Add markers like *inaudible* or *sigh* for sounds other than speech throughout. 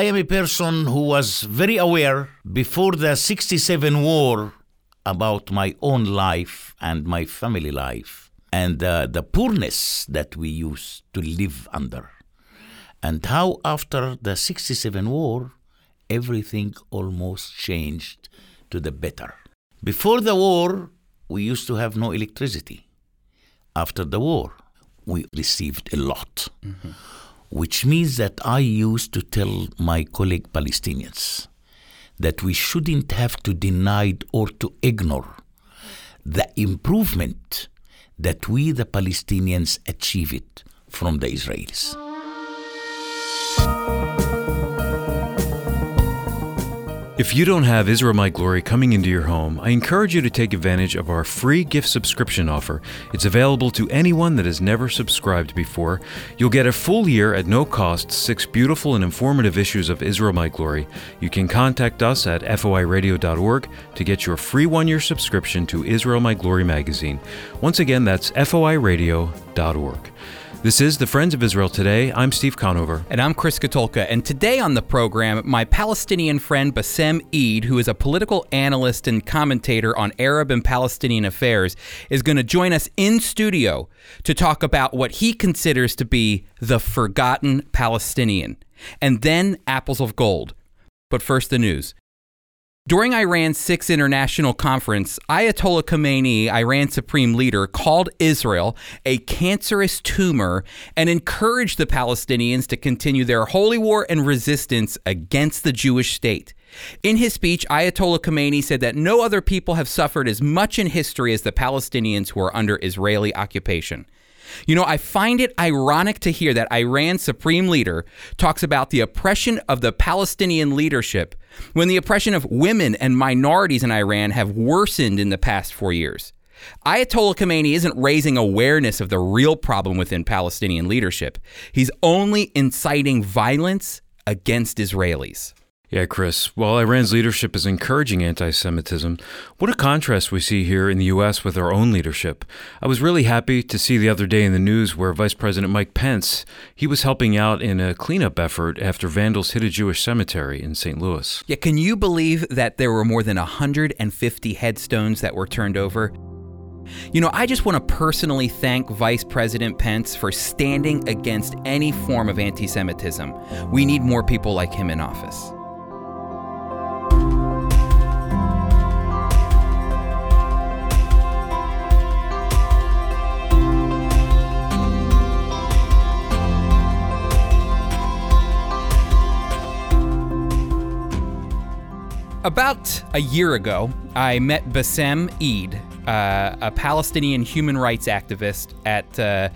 I am a person who was very aware before the 67 war about my own life and my family life and uh, the poorness that we used to live under. And how after the 67 war, everything almost changed to the better. Before the war, we used to have no electricity. After the war, we received a lot, mm-hmm. Which means that I used to tell my colleague Palestinians that we shouldn't have to deny or to ignore the improvement that we, the Palestinians, achieved from the Israelis. If you don't have Israel My Glory coming into your home, I encourage you to take advantage of our free gift subscription offer. It's available to anyone that has never subscribed before. You'll get a full year at no cost, six beautiful and informative issues of Israel My Glory. You can contact us at foiradio.org to get your free one year subscription to Israel My Glory magazine. Once again, that's foiradio.org. This is the Friends of Israel Today. I'm Steve Conover. And I'm Chris Katulka. And today on the program, my Palestinian friend Bassem Eid, who is a political analyst and commentator on Arab and Palestinian affairs, is going to join us in studio to talk about what he considers to be the forgotten Palestinian. And then apples of gold. But first, the news. During Iran's Sixth International Conference, Ayatollah Khamenei, Iran's supreme leader, called Israel a cancerous tumor and encouraged the Palestinians to continue their holy war and resistance against the Jewish state. In his speech, Ayatollah Khamenei said that no other people have suffered as much in history as the Palestinians who are under Israeli occupation. You know, I find it ironic to hear that Iran's supreme leader talks about the oppression of the Palestinian leadership when the oppression of women and minorities in Iran have worsened in the past four years. Ayatollah Khamenei isn't raising awareness of the real problem within Palestinian leadership. He's only inciting violence against Israelis. Yeah, Chris. While Iran's leadership is encouraging anti Semitism, what a contrast we see here in the U.S. with our own leadership. I was really happy to see the other day in the news where Vice President Mike Pence, he was helping out in a cleanup effort after vandals hit a Jewish cemetery in St. Louis. Yeah, can you believe that there were more than 150 headstones that were turned over? You know, I just want to personally thank Vice President Pence for standing against any form of anti Semitism. We need more people like him in office. About a year ago, I met Bassem Eid, uh, a Palestinian human rights activist, at uh,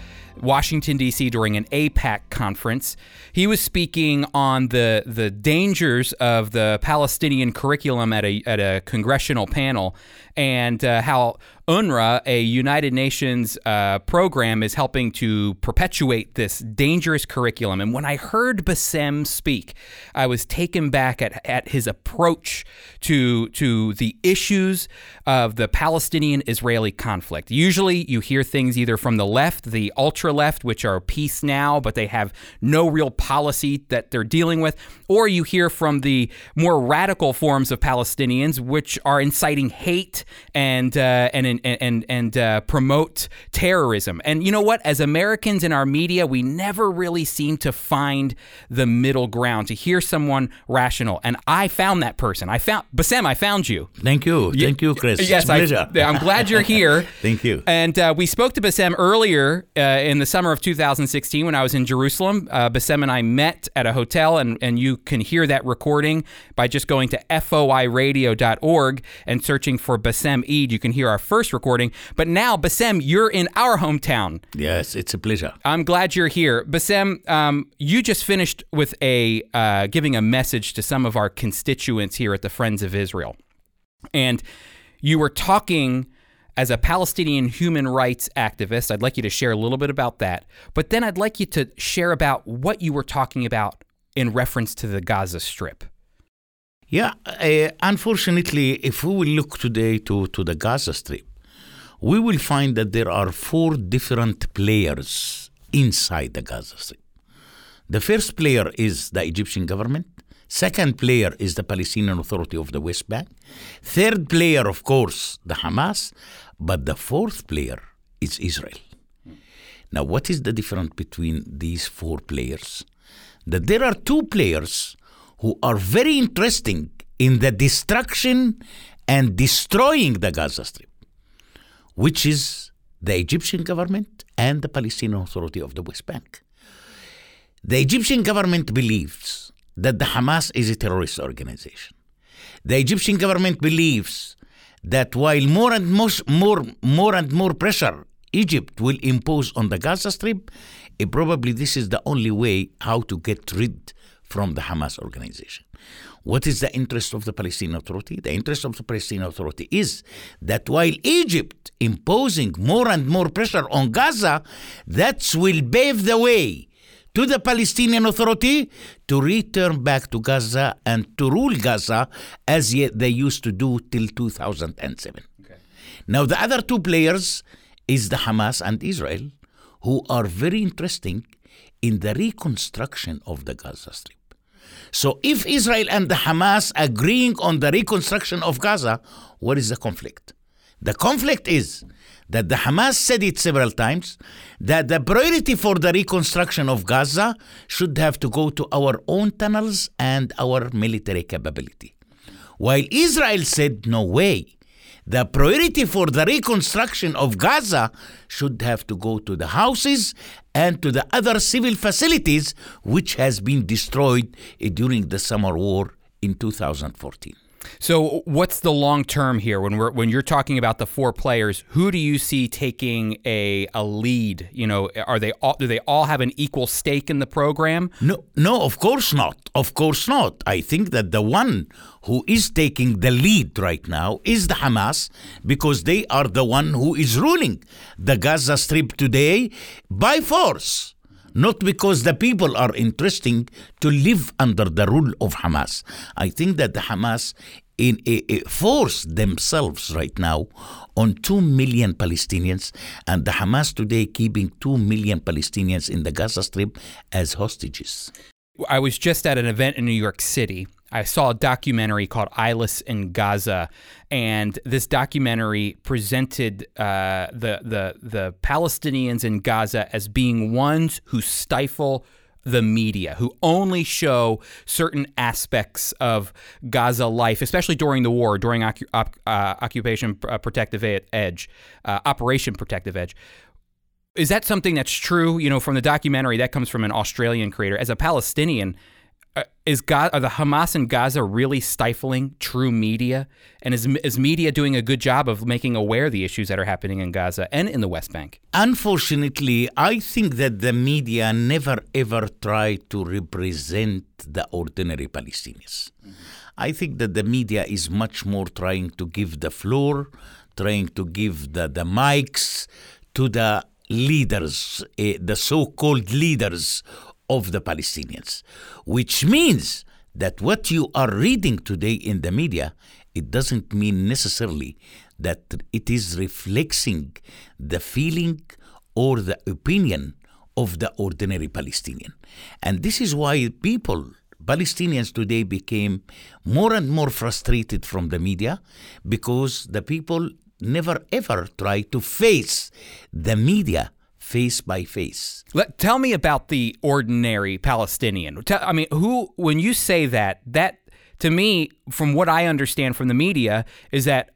Washington, D.C. during an AIPAC conference. He was speaking on the, the dangers of the Palestinian curriculum at a, at a congressional panel and uh, how UNRWA, a United Nations uh, program, is helping to perpetuate this dangerous curriculum. And when I heard Bassem speak, I was taken back at, at his approach to, to the issues of the Palestinian Israeli conflict. Usually you hear things either from the left, the ultra left, which are peace now, but they have no real policy that they're dealing with, or you hear from the more radical forms of Palestinians, which are inciting hate and, uh, and and and and uh, promote terrorism. And you know what? As Americans in our media, we never really seem to find the middle ground to hear someone rational. And I found that person. I found Bassem. I found you. Thank you. Thank you, Chris. Yes, I, am glad you're *laughs* here. Thank you. And uh, we spoke to Bassem earlier uh, in the summer of 2016 when I was in Jerusalem. Uh, Bassem and I met at a hotel, and and you can hear that recording by just going to foiradio.org and searching for Bassem Eid. You can hear our first recording. But now, Bassem, you're in our hometown. Yes, it's a pleasure. I'm glad you're here. Bassem, um, you just finished with a uh, giving a message to some of our constituents here at the Friends of Israel. And you were talking as a Palestinian human rights activist. I'd like you to share a little bit about that. But then I'd like you to share about what you were talking about in reference to the Gaza Strip. Yeah, uh, unfortunately, if we will look today to, to the Gaza Strip, we will find that there are four different players inside the Gaza Strip. The first player is the Egyptian government, Second player is the Palestinian Authority of the West Bank. Third player, of course, the Hamas. But the fourth player is Israel. Now, what is the difference between these four players? That there are two players who are very interesting in the destruction and destroying the Gaza Strip, which is the Egyptian government and the Palestinian Authority of the West Bank. The Egyptian government believes that the Hamas is a terrorist organization. The Egyptian government believes that while more and more, more, more and more pressure Egypt will impose on the Gaza Strip, eh, probably this is the only way how to get rid from the Hamas organization. What is the interest of the Palestinian Authority? The interest of the Palestinian Authority is that while Egypt imposing more and more pressure on Gaza, that will pave the way to the Palestinian Authority to return back to Gaza and to rule Gaza as they used to do till 2007. Okay. Now, the other two players is the Hamas and Israel, who are very interesting in the reconstruction of the Gaza Strip. So, if Israel and the Hamas agreeing on the reconstruction of Gaza, what is the conflict? The conflict is that the Hamas said it several times that the priority for the reconstruction of Gaza should have to go to our own tunnels and our military capability. While Israel said, no way. The priority for the reconstruction of Gaza should have to go to the houses and to the other civil facilities which has been destroyed during the summer war in 2014. So, what's the long term here when we're when you're talking about the four players? Who do you see taking a a lead? You know, are they all do they all have an equal stake in the program? No, no, of course not. Of course not. I think that the one who is taking the lead right now is the Hamas because they are the one who is ruling the Gaza Strip today by force not because the people are interesting to live under the rule of Hamas. I think that the Hamas in a, a force themselves right now on 2 million Palestinians and the Hamas today keeping 2 million Palestinians in the Gaza Strip as hostages. I was just at an event in New York City I saw a documentary called Eyeless in Gaza, and this documentary presented uh, the the the Palestinians in Gaza as being ones who stifle the media, who only show certain aspects of Gaza life, especially during the war, during ocu- op- uh, Occupation uh, Protective Edge, uh, Operation Protective Edge. Is that something that's true? You know, from the documentary that comes from an Australian creator. As a Palestinian is God, are the Hamas in Gaza really stifling true media? And is, is media doing a good job of making aware the issues that are happening in Gaza and in the West Bank? Unfortunately, I think that the media never ever try to represent the ordinary Palestinians. Mm-hmm. I think that the media is much more trying to give the floor, trying to give the, the mics to the leaders, uh, the so called leaders of the Palestinians, which means that what you are reading today in the media, it doesn't mean necessarily that it is reflecting the feeling or the opinion of the ordinary Palestinian. And this is why people, Palestinians today, became more and more frustrated from the media because the people never ever try to face the media face by face. Let, tell me about the ordinary Palestinian. Tell, I mean, who, when you say that, that to me, from what I understand from the media, is that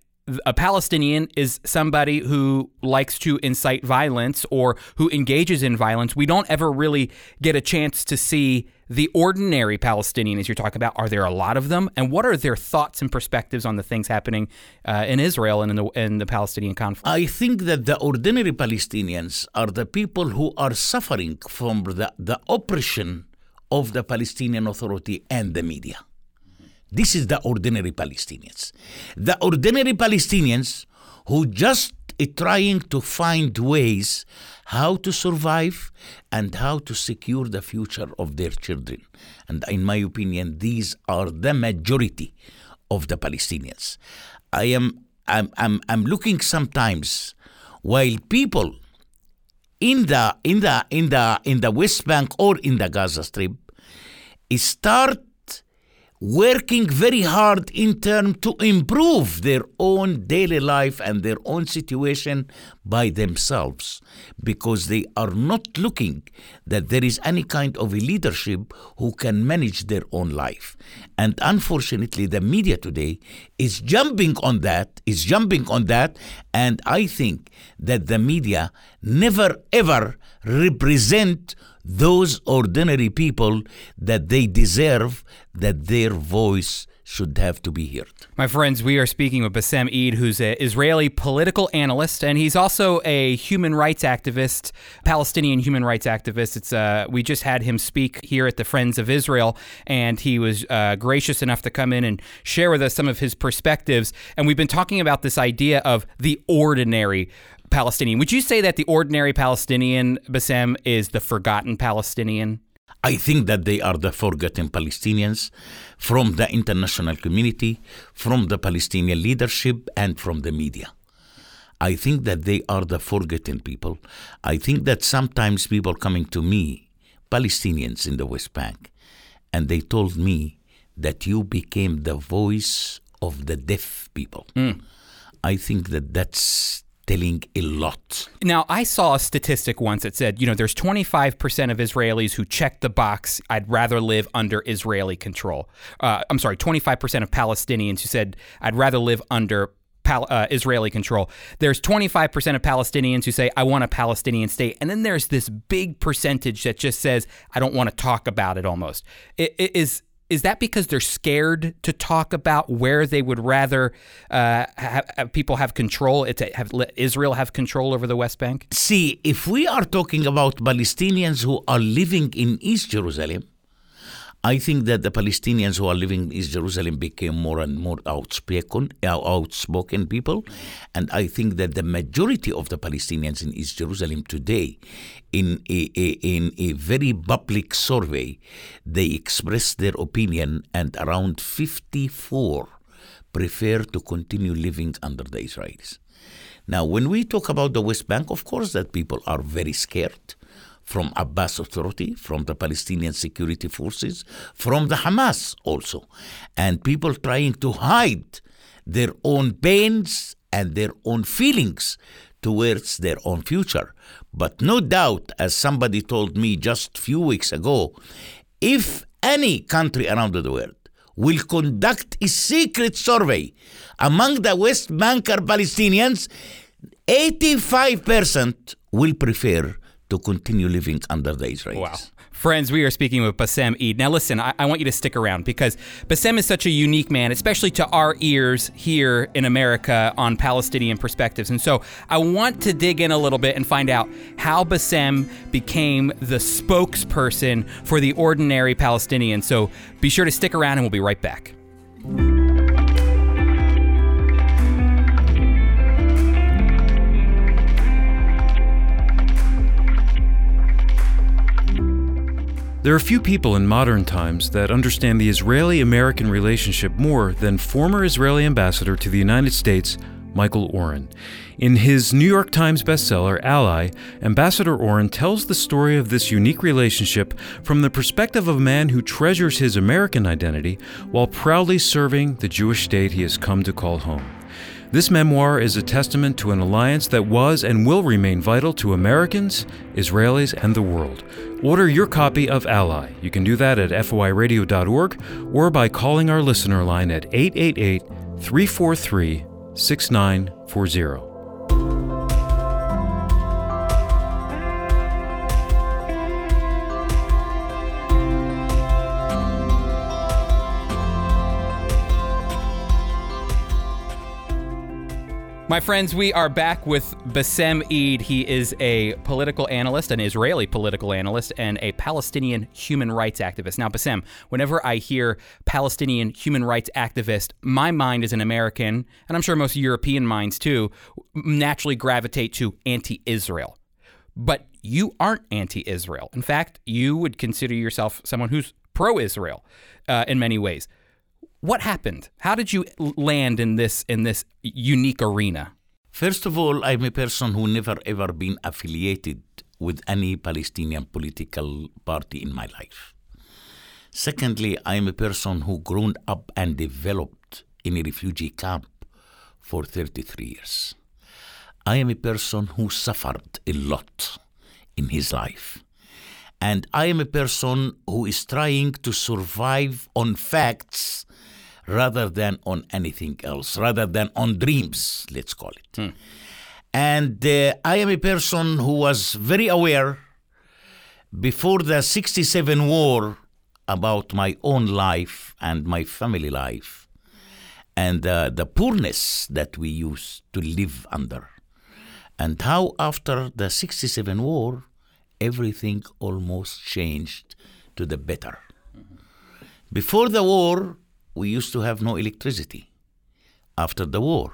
a Palestinian is somebody who likes to incite violence or who engages in violence. We don't ever really get a chance to see the ordinary Palestinian, as you're talking about. Are there a lot of them? And what are their thoughts and perspectives on the things happening uh, in Israel and in the, in the Palestinian conflict? I think that the ordinary Palestinians are the people who are suffering from the, the oppression of the Palestinian Authority and the media. This is the ordinary Palestinians. The ordinary Palestinians who just trying to find ways how to survive and how to secure the future of their children. And in my opinion, these are the majority of the Palestinians. I am I'm, I'm, I'm looking sometimes while people in the in the in the in the West Bank or in the Gaza Strip start working very hard in terms to improve their own daily life and their own situation by themselves because they are not looking that there is any kind of a leadership who can manage their own life. And unfortunately the media today is jumping on that is jumping on that. And i think that the media never ever represent those ordinary people that they deserve that their voice should have to be heard. My friends, we are speaking with Bassem Eid, who's an Israeli political analyst, and he's also a human rights activist, Palestinian human rights activist. It's uh, we just had him speak here at the Friends of Israel, and he was uh, gracious enough to come in and share with us some of his perspectives. And we've been talking about this idea of the ordinary Palestinian. Would you say that the ordinary Palestinian, Bassem, is the forgotten Palestinian? I think that they are the forgotten Palestinians from the international community, from the Palestinian leadership, and from the media. I think that they are the forgotten people. I think that sometimes people coming to me, Palestinians in the West Bank, and they told me that you became the voice of the deaf people. Mm. I think that that's a lot. Now, I saw a statistic once that said, you know, there's 25% of Israelis who check the box, I'd rather live under Israeli control. Uh, I'm sorry, 25% of Palestinians who said, I'd rather live under Pal- uh, Israeli control. There's 25% of Palestinians who say, I want a Palestinian state. And then there's this big percentage that just says, I don't want to talk about it almost. It, it is is that because they're scared to talk about where they would rather uh, have, have people have control? Have let Israel have control over the West Bank. See, if we are talking about Palestinians who are living in East Jerusalem, I think that the Palestinians who are living in East Jerusalem became more and more outspoken, uh, outspoken people, and I think that the majority of the Palestinians in East Jerusalem today, in a, a in a very public survey, they expressed their opinion, and around 54 prefer to continue living under the Israelis. Now, when we talk about the West Bank, of course, that people are very scared from Abbas Authority, from the Palestinian Security Forces, from the Hamas also, and people trying to hide their own pains and their own feelings towards their own future. But no doubt, as somebody told me just few weeks ago, if any country around the world will conduct a secret survey among the West Banker Palestinians, 85% will prefer to continue living under the Israelis. Wow. Friends, we are speaking with Bassem Eid. Now, listen, I, I, want you to stick around because Bassem is such a unique man, especially to our ears here in America on Palestinian perspectives. And so I want to dig in a little bit and find out how Bassem became the spokesperson for the ordinary Palestinian. So be sure to stick around and we'll be right back. There are few people in modern times that understand the Israeli American relationship more than former Israeli ambassador to the United States, Michael Oren. In his New York Times bestseller, Ally, Ambassador Oren tells the story of this unique relationship from the perspective of a man who treasures his American identity while proudly serving the Jewish state he has come to call home. This memoir is a testament to an alliance that was and will remain vital to Americans, Israelis, and the world. Order your copy of Ally. You can do that at foiradio.org or by calling our listener line at 888 343 6940. My friends, we are back with Bassem Eid. He is a political analyst, an Israeli political analyst, and a Palestinian human rights activist. Now, Bassem, whenever I hear Palestinian human rights activist, my mind as an American, and I'm sure most European minds too, naturally gravitate to anti Israel. But you aren't anti Israel. In fact, you would consider yourself someone who's pro Israel uh, in many ways. What happened? How did you land in this in this unique arena? First of all, I'm a person who never ever been affiliated with any Palestinian political party in my life. Secondly, I am a person who grown up and developed in a refugee camp for 33 years. I am a person who suffered a lot in his life. And I am a person who is trying to survive on facts rather than on anything else, rather than on dreams, let's call it. And uh, I am a person who was very aware before the 67 war about my own life and my family life and uh, the poorness that we used to live under. And how after the 67 war everything almost changed to the better. Before the war we used to have no electricity after the war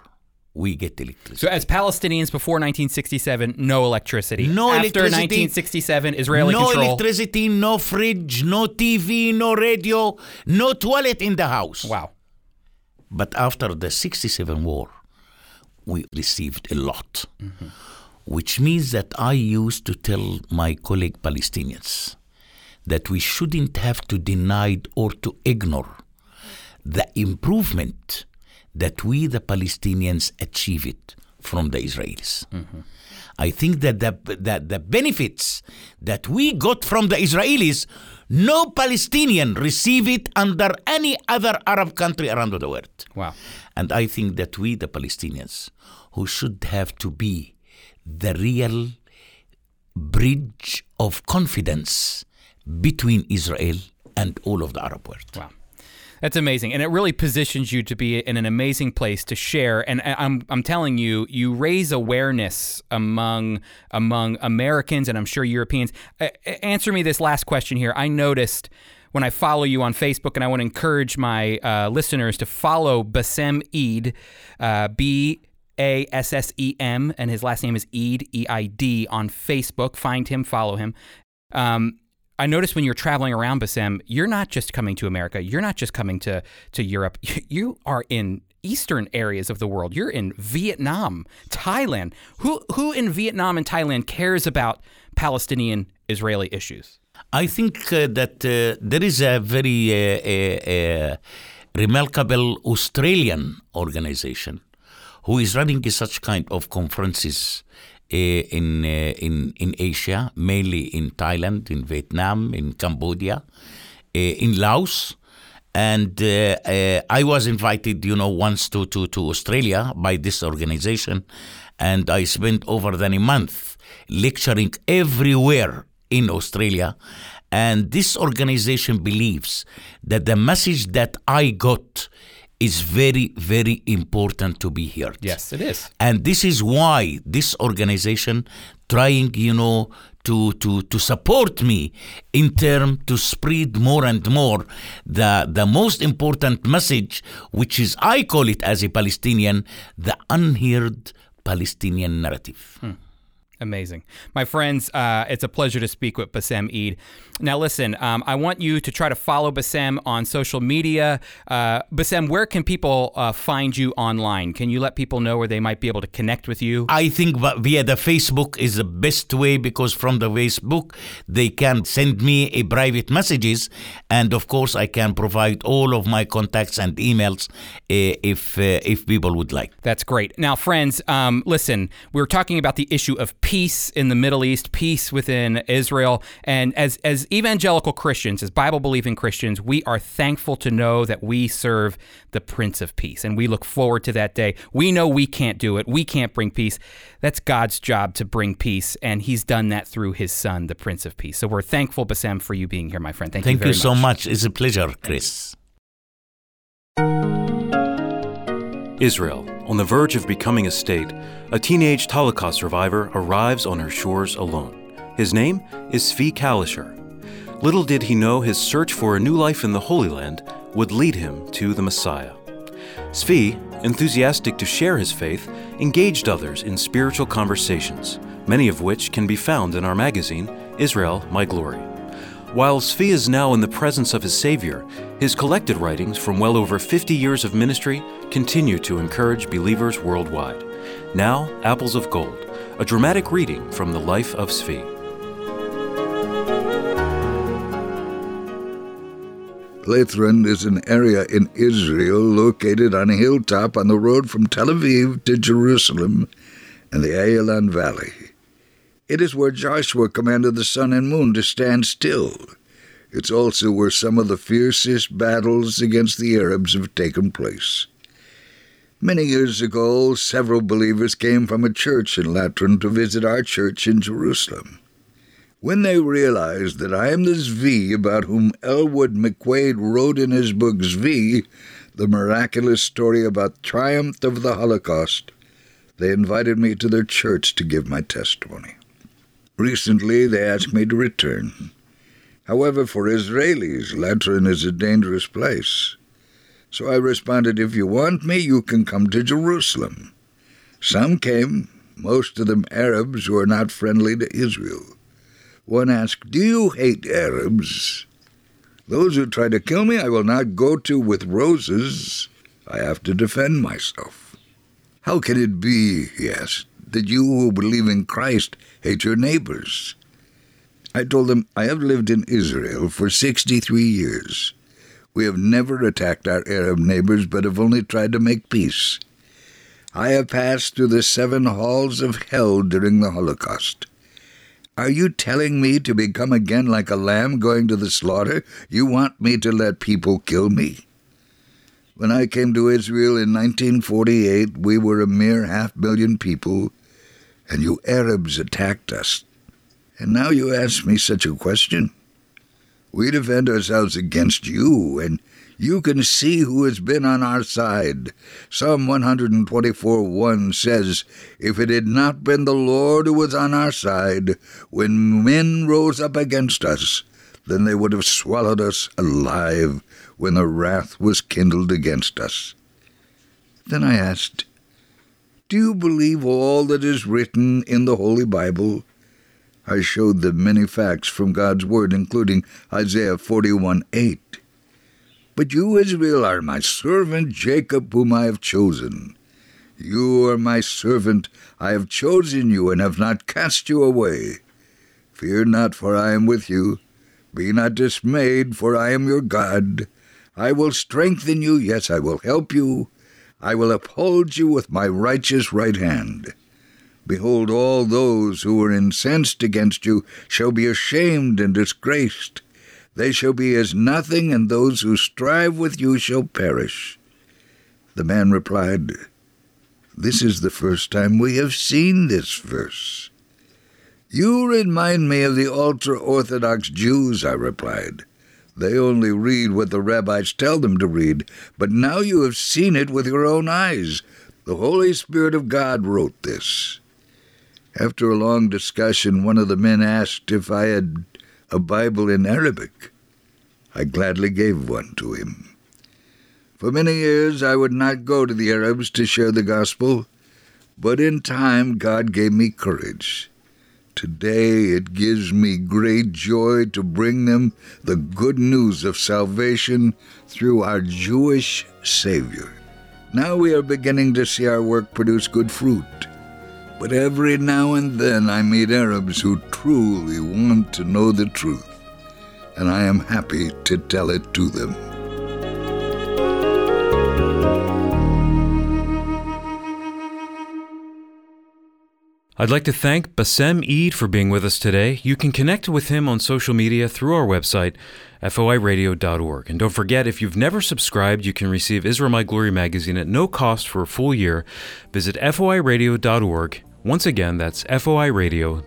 we get electricity So, as Palestinians before 1967, no electricity. No After electricity. 1967, Israeli no control. electricity no fridge no tv no radio no toilet in the house Wow. But after the 67 war, we received a lot, mm-hmm. which means that I used to tell my colleague Palestinians that we shouldn't have to deny or to ignore the improvement that we, the Palestinians, achieved from the Israelis. Mm-hmm. I think that the, that the benefits that we got from the Israelis, no Palestinian receive it under any other Arab country around the world. Wow. And I think that we, the Palestinians, who should have to be the real bridge of confidence between Israel and all of the Arab world. Wow. That's amazing, and it really positions you to be in an amazing place to share. And I- I'm, I'm telling you, you raise awareness among among Americans, and I'm sure Europeans. Uh, answer me this last question here. I noticed when I follow you on Facebook, and I want to encourage my uh, listeners to follow Bassem Eid, uh, B A S S E M, and his last name is Eid, E I D, on Facebook. Find him, follow him. Um, I noticed when you're traveling around Bassem, you're not just coming to America. You're not just coming to, to Europe. *laughs* You are in eastern areas of the world. You're in Vietnam, Thailand. Who who in Vietnam and Thailand cares about Palestinian Israeli issues? I think uh, that uh, there is a very uh, remarkable Australian organization who is running such kind of conferences in, uh, in, in Asia, mainly in Thailand, in Vietnam, in Cambodia, uh, in Laos. And I was invited, you know, once to, to, to Australia by this organization. And I spent over than a month lecturing everywhere in Australia. And this organization believes that the message that I got is very, very important to be heard. Yes, it is. And this is why this organization trying, you know, to, to, to support me in term to spread more and more the, the most important message, which is, I call it as a Palestinian, the unheard Palestinian narrative. Hmm. Amazing. My friends, uh, it's a pleasure to speak with Bassem Eid. Now, listen, um, I want you to try to follow Bassem on social media. Uh, Bassem, where can people uh, find you online? Can you let people know where they might be able to connect with you? I think via the Facebook is the best way because from the Facebook they can send me a private messages, and of course I can provide all of my contacts and emails uh, if uh, if people would like. That's great. Now, friends, um, listen, we were talking about the issue of peace in the Middle East, peace within Israel. And as, as evangelical Christians, as Bible believing Christians, we are thankful to know that we serve the Prince of Peace. And we look forward to that day. We know we can't do it, we can't bring peace. That's God's job to bring peace. And He's done that through His Son, the Prince of Peace. So we're thankful, Bassem, for you being here, my friend. Thank, Thank you you so much. much. It's a pleasure, Chris. Israel, on the verge of becoming a state, a teenage Holocaust survivor arrives on her shores alone. His name is Zvi Kalisher. Little did he know his search for a new life in the Holy Land would lead him to the Messiah. Zvi, enthusiastic to share his faith, engaged others in spiritual conversations, many of which can be found in our magazine, Israel My Glory. While Zvi is now in the presence of his Savior, his collected writings from well over 50 years of ministry continue to encourage believers worldwide. Now, Apples of Gold, a dramatic reading from the life of Zvi. Latrun is an area in Israel located on a hilltop on the road from Tel Aviv to Jerusalem in the Ayalon Valley. It is where Joshua commanded the sun and moon to stand still. It's also where some of the fiercest battles against the Arabs have taken place. Many years ago, several believers came from a church in Latrun to visit our church in Jerusalem. When they realized that I am the Zvi about whom Elwood McQuaid wrote in his book Zvi, the miraculous story about triumph of the Holocaust, they invited me to their church to give my testimony. Recently, they asked me to return. However, for Israelis, Latrun is a dangerous place. So I responded, If you want me, you can come to Jerusalem. Some came, most of them Arabs who are not friendly to Israel. One asked, Do you hate Arabs? Those who try to kill me I will not go to with roses. I have to defend myself. How can it be, he asked, that you who believe in Christ hate your neighbors? I told them, I have lived in Israel for 63 years. We have never attacked our Arab neighbors, but have only tried to make peace. I have passed through the seven halls of hell during the Holocaust. Are you telling me to become again like a lamb going to the slaughter? You want me to let people kill me? When I came to Israel in 1948, we were a mere half million people, and you Arabs attacked us. And now you ask me such a question? We defend ourselves against you, and you can see who has been on our side. Psalm 124 1 says, If it had not been the Lord who was on our side, when men rose up against us, then they would have swallowed us alive when the wrath was kindled against us. Then I asked, Do you believe all that is written in the Holy Bible? I showed them many facts from God's Word, including Isaiah 41 8. But you, Israel, are my servant Jacob, whom I have chosen. You are my servant, I have chosen you, and have not cast you away. Fear not, for I am with you. Be not dismayed, for I am your God. I will strengthen you, yes, I will help you. I will uphold you with my righteous right hand. Behold, all those who were incensed against you shall be ashamed and disgraced. They shall be as nothing, and those who strive with you shall perish. The man replied, This is the first time we have seen this verse. You remind me of the ultra Orthodox Jews, I replied. They only read what the rabbis tell them to read, but now you have seen it with your own eyes. The Holy Spirit of God wrote this. After a long discussion, one of the men asked if I had a Bible in Arabic. I gladly gave one to him. For many years I would not go to the Arabs to share the gospel, but in time God gave me courage. Today it gives me great joy to bring them the good news of salvation through our Jewish Savior. Now we are beginning to see our work produce good fruit. But every now and then I meet Arabs who truly want to know the truth, and I am happy to tell it to them. I'd like to thank Bassem Eid for being with us today. You can connect with him on social media through our website, foiradio.org. And don't forget, if you've never subscribed, you can receive Israel My Glory magazine at no cost for a full year. Visit foiradio.org once again, that's foiradio.org.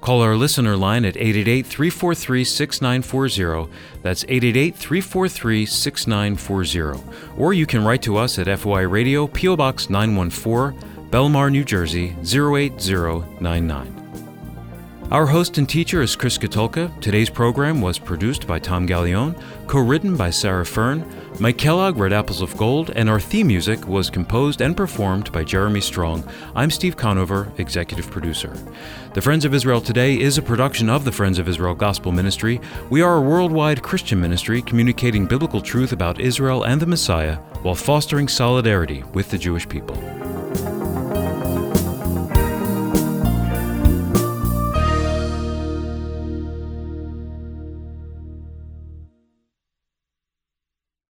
Call our listener line at 888 343 6940. That's 888 343 6940. Or you can write to us at FOI Radio, P.O. Box 914, Bellmawr, New Jersey 08099. Our host and teacher is Chris Katulka. Today's program was produced by Tom Gallione, co written by Sarah Fern. Mike Kellogg read Apples of Gold, and our theme music was composed and performed by Jeremy Strong. I'm Steve Conover, executive producer. The Friends of Israel Today is a production of the Friends of Israel Gospel Ministry. We are a worldwide Christian ministry communicating biblical truth about Israel and the Messiah while fostering solidarity with the Jewish people.